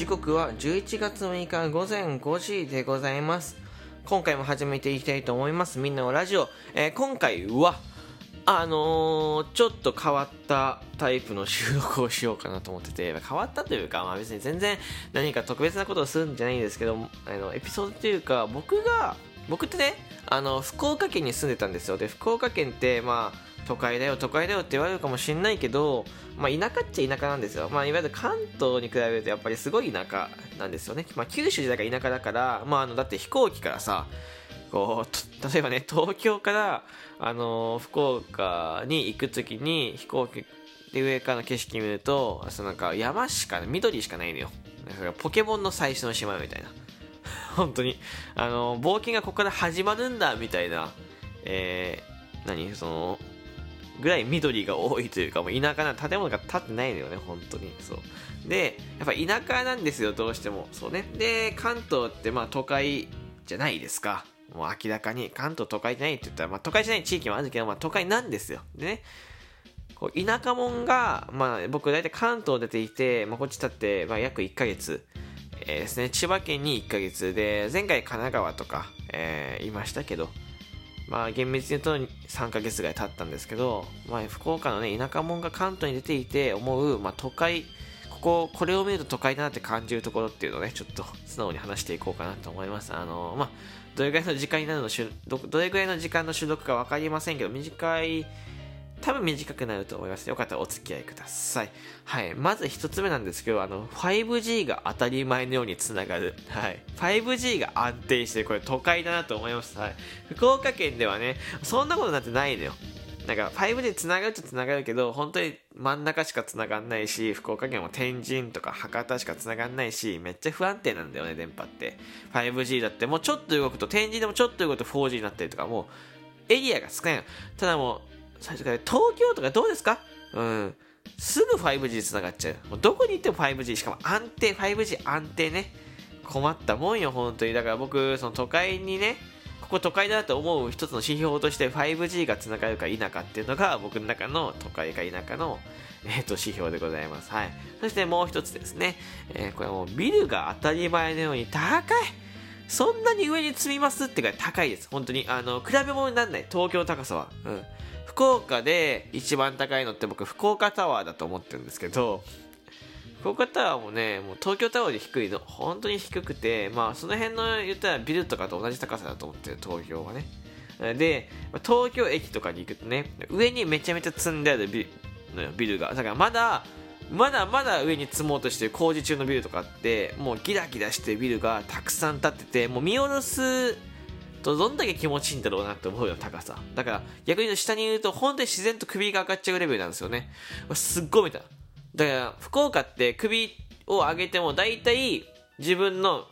時刻は11月6日午前5時でございます。今回も始めていきたいと思います。みんなのラジオ、えー今回はあのーちょっと変わったタイプの収録をしようかなと思ってて。変わったというか、まあ、別に全然何か特別なことをするんじゃないんですけどあのエピソードというか僕が僕ってねあの福岡県に住んでたんですよ。で福岡県ってまあ都会だよ都会だよって言われるかもしれないけど、まあ、田舎っちゃ田舎なんですよ、まあ、いわゆる関東に比べるとやっぱりすごい田舎なんですよね、まあ、九州だから田舎だから、まあ、あのだって飛行機からさこう例えばね東京から、あの福岡に行く時に飛行機で上からの景色見るとそのなんか山しか緑しかないのよ。だからポケモンの最初の島みたいな。本当に。あの冒険がここから始まるんだみたいな。えー、何？そのぐらい緑が多いというかもう田舎な建物が建ってないのよね本当に。そう。でやっぱ田舎なんですよどうしても。そうね。で関東ってまあ都会じゃないですか。もう明らかに。関東都会じゃないって言ったら、まあ、都会じゃない地域もあるけど、まあ、都会なんですよ。でね。こう田舎者が、まあ、僕大体関東出ていて、まあ、こっち立って、まあ、約1ヶ月、えーですね。千葉県に1ヶ月。で前回神奈川とか、えーいましたけど。まあ厳密に言うと3ヶ月ぐらい経ったんですけど、まあ、福岡のね田舎者が関東に出ていて思う、まあ、都会こここれを見ると都会だなって感じるところっていうのをねちょっと素直に話していこうかなと思います。あのまあどれぐらいの時間になるのどどれぐらいの時間の収録か分かりませんけど短い多分短くなると思います。よかったらお付き合いください。はい。まず一つ目なんですけどあの 5G が当たり前のようにつながる。はい。5G が安定してこれ都会だなと思います。はい。福岡県ではねそんなことなんてないのよ。なんか 5G つながるとつながるけど本当に真ん中しかつながんないし福岡県も天神とか博多しかつながんないしめっちゃ不安定なんだよね電波って。5G だってもうちょっと動くと天神でもちょっと動くと 4G になったりとかもうエリアが少ないの。ただもう最初から東京とかどうですか？うん。すぐ 5G つながっちゃう。もうどこに行っても 5G しかも安定 5G 安定ね。困ったもんよ本当に。だから僕その都会にねここ都会だと思う一つの指標として 5G がつながるか否かっていうのが僕の中の都会か田舎の、えー、と指標でございます、はい、そしてもう一つですね、えーこれもうビルが当たり前のように高い。そんなに上に積みますってぐらい高いです。本当にあの比べ物にならない。東京の高さは、うん、福岡で一番高いのって僕福岡タワーだと思ってるんですけど福岡タワーもねもう東京タワーより低いの。本当に低くてまあその辺の言ったらビルとかと同じ高さだと思ってる東京はね。で東京駅とかに行くとね上にめちゃめちゃ積んであるビルのビルが。だからまだまだまだ上に積もうとしてる工事中のビルとかってもうギラギラしてるビルがたくさん建っててもう見下ろすどんだけ気持ちいいんだろうなって思うよ高さ。だから逆に言うと下にいると本当に自然と首が上がっちゃうレベルなんですよね。すっごい見た。だから福岡って首を上げても大体自分の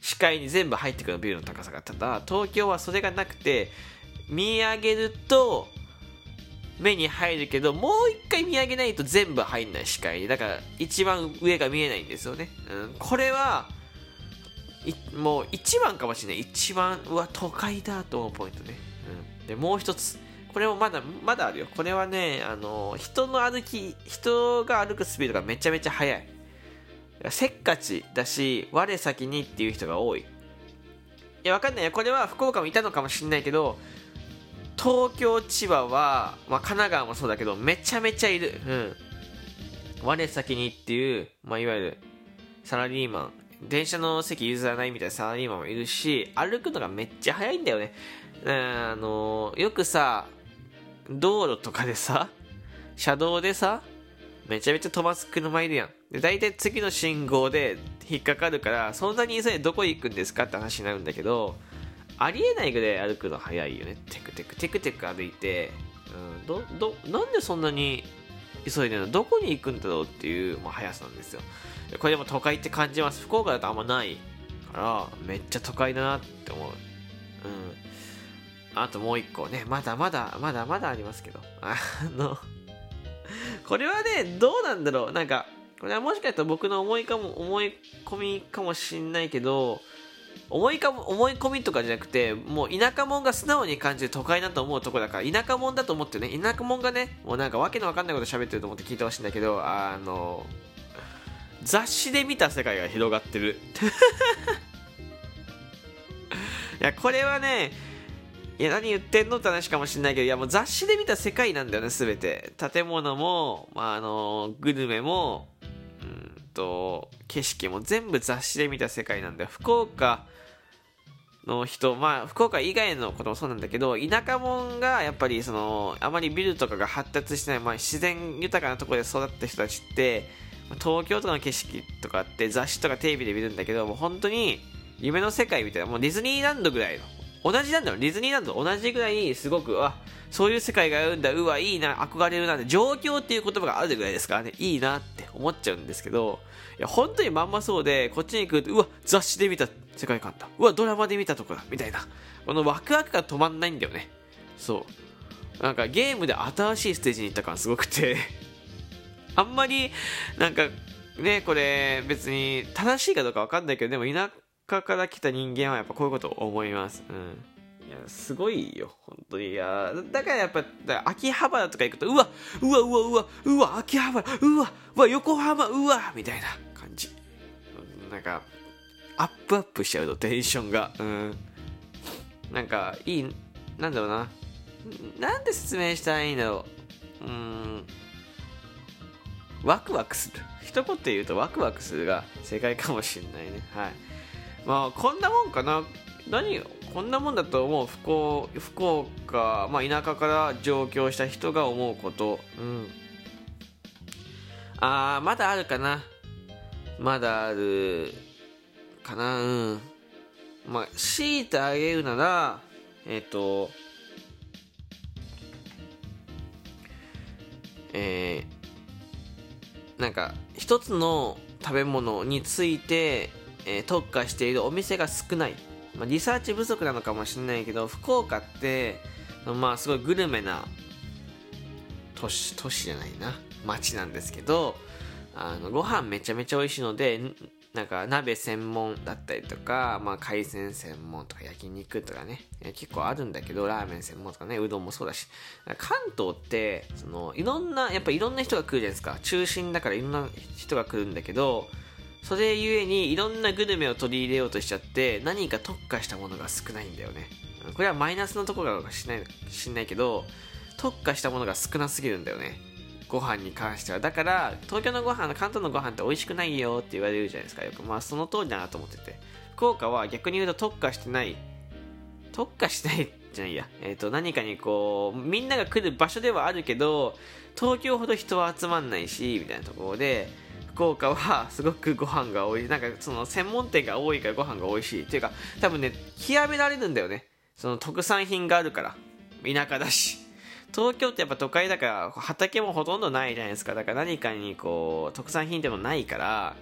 視界に全部入ってくるビルの高さがた。だ東京はそれがなくて見上げると目に入るけどもう一回見上げないと全部入んない視界。にだから一番上が見えないんですよね、うん、これはもう一番かもしれない。一番うわ都会だと思うポイントね、うん、でもう一つ。これもまだまだあるよ。これはねあの人の歩き人が歩くスピードがめちゃめちゃ速い。せっかちだし我先にっていう人が多い。いやわかんないよ。これは福岡もいたのかもしれないけど東京千葉は、まあ、神奈川もそうだけどめちゃめちゃいる。うん。我先にっていう、まあ、いわゆるサラリーマン。電車の席譲らないみたいなサラリーマンもいるし歩くのがめっちゃ速いんだよね。あのよくさ道路とかでさ車道でさめちゃめちゃ飛ばす車いるやん。で大体次の信号で引っかかるからそんなに急いでどこ行くんですかって話になるんだけどありえないぐらい歩くの早いよね。テクテクテクテク歩いて、うん、どどなんでそんなに急いでるの。どこに行くんだろうっていう、まあ、速さなんですよ。これでも都会って感じます。福岡だとあんまないからめっちゃ都会だなって思う。うん。あともう一個ね。まだまだまだまだありますけど。あのこれはねどうなんだろう。なんかこれはもしかしたら僕の思いかも思い込みかもしんないけど思いか思い込みとかじゃなくてもう田舎者が素直に感じる都会だと思うとこだから田舎者だと思ってね田舎者がねもうなんかわけのわかんないこと喋ってると思って聞いてほしいんだけどあの雑誌で見た世界が広がってる。いやこれはねいや何言ってんのって話かもしれないけどいやもう雑誌で見た世界なんだよね全て。建物も、まあ、あのグルメもと景色も全部雑誌で見た世界なんだよ。福岡の人、まあ、福岡以外のこともそうなんだけど、田舎者がやっぱりその、あまりビルとかが発達してない、まあ、自然豊かなところで育った人たちって、東京とかの景色とかって雑誌とかテレビで見るんだけど、もう本当に夢の世界みたいな、もうディズニーランドぐらいの、同じなんだよ、ディズニーランド同じぐらいすごく、あ、そういう世界があるんだ、うわ、いいな、憧れるなって、状況っていう言葉があるぐらいですからね、いいなって。思っちゃうんですけど、いや、本当にまんまそうで、こっちに来ると、うわ、雑誌で見た世界観だ。うわ、ドラマで見たとこだ。みたいな。このワクワクが止まんないんだよね。そう。なんかゲームで新しいステージに行った感すごくて あんまり、なんか、ね、これ別に正しいかどうかわかんないけど、でも田舎から来た人間はやっぱこういうことを思います。うん。すごいよ、本当に。いや、だからやっぱ、秋葉原とか行くと、うわ、うわ、うわ、うわ、うわ、秋葉原、うわ、うわ、横浜、うわ、みたいな感じ。なんか、アップアップしちゃうとテンションが。うん。なんか、いい、なんだろうな。なんで説明したらいいんだろう。うん。ワクワクする。一言で言うとワクワクするが正解かもしれないね。はい。まあ、こんなもんかな。何こんなもんだと思う？福岡、福岡、まあ、田舎から上京した人が思うこと。うん。あー、まだあるかな。まだある。かなうんまあ強いてあげるならえっ、ー、とえー、なんか一つの食べ物について、えー、特化しているお店が少ない、まあ、リサーチ不足なのかもしれないけど福岡ってまあすごいグルメな都市都市じゃないな。町なんですけどあのご飯めちゃめちゃ美味しいのでなんか鍋専門だったりとか、まあ、海鮮専門とか焼肉とかね。結構あるんだけどラーメン専門とかね。うどんもそうだし。関東ってそのいろんなやっぱいろんな人が来るじゃないですか。中心だからいろんな人が来るんだけどそれゆえにいろんなグルメを取り入れようとしちゃって何か特化したものが少ないんだよね。これはマイナスのところかしないしんないけど特化したものが少なすぎるんだよね。ご飯に関しては。だから東京のご飯関東のご飯って美味しくないよって言われるじゃないですか。よくまあその通りだなと思ってて。福岡は逆に言うと特化してない。特化してないじゃないや、えー、と何かにこうみんなが来る場所ではあるけど東京ほど人は集まんないしみたいなところで福岡はすごくご飯が多い。なんかその専門店が多いからご飯が美味しい。っていうか多分ね極められるんだよね。その特産品があるから。田舎だし。東京ってやっぱ都会だから畑もほとんどないじゃないですか。だから何かにこう特産品でもないから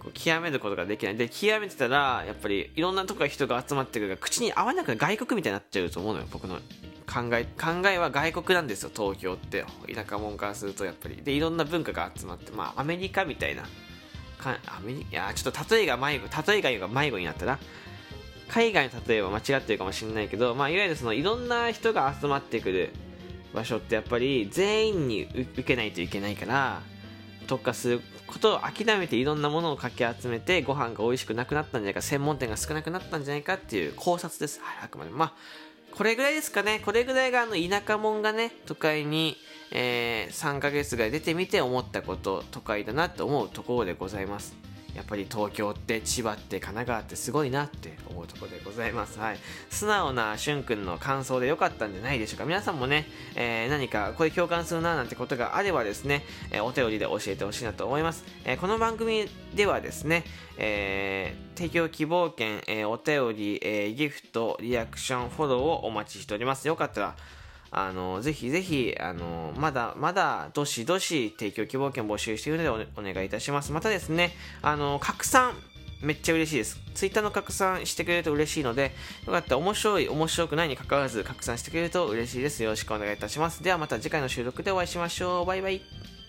こう極めることができない。で極めてたらやっぱりいろんなとこから人が集まってくるから口に合わなく外国みたいになっちゃうと思うのよ僕の。考え考えは外国なんですよ東京って。田舎者からするとやっぱり。でいろんな文化が集まってまあアメリカみたいな。かアメリいやちょっと例えが迷子例えが迷子になったな。海外の例えは間違ってるかもしれないけど、まあ、いわゆるそのいろんな人が集まってくる場所ってやっぱり全員に受けないといけないから特化することを諦めていろんなものをかき集めてご飯が美味しくなくなったんじゃないか専門店が少なくなったんじゃないかっていう考察です、あくまでまあこれぐらいですかね。これぐらいがあの田舎者がね都会に、えー、3ヶ月ぐらい出てみて思ったこと都会だなって思うところでございます。やっぱり東京って千葉って神奈川ってすごいなって思うところでございます。はい。素直なしゅんくんの感想でよかったんじゃないでしょうか。皆さんもね、えー、何かこれ共感するななんてことがあればですね、えー、お便りで教えてほしいなと思います。えー、この番組ではですね、えー、提供希望券、えー、お便り、えー、ギフト、リアクション、フォローをお待ちしております。よかったら、あの、ぜひぜひ、あの、まだ、まだ、どしどし提供希望券募集しているのでお願いいたします。またですね、あの、拡散、めっちゃ嬉しいです。ツイッターの拡散してくれると嬉しいので、よかったら面白い、面白くないに関わらず拡散してくれると嬉しいです。よろしくお願いいたします。ではまた次回の収録でお会いしましょう。バイバイ。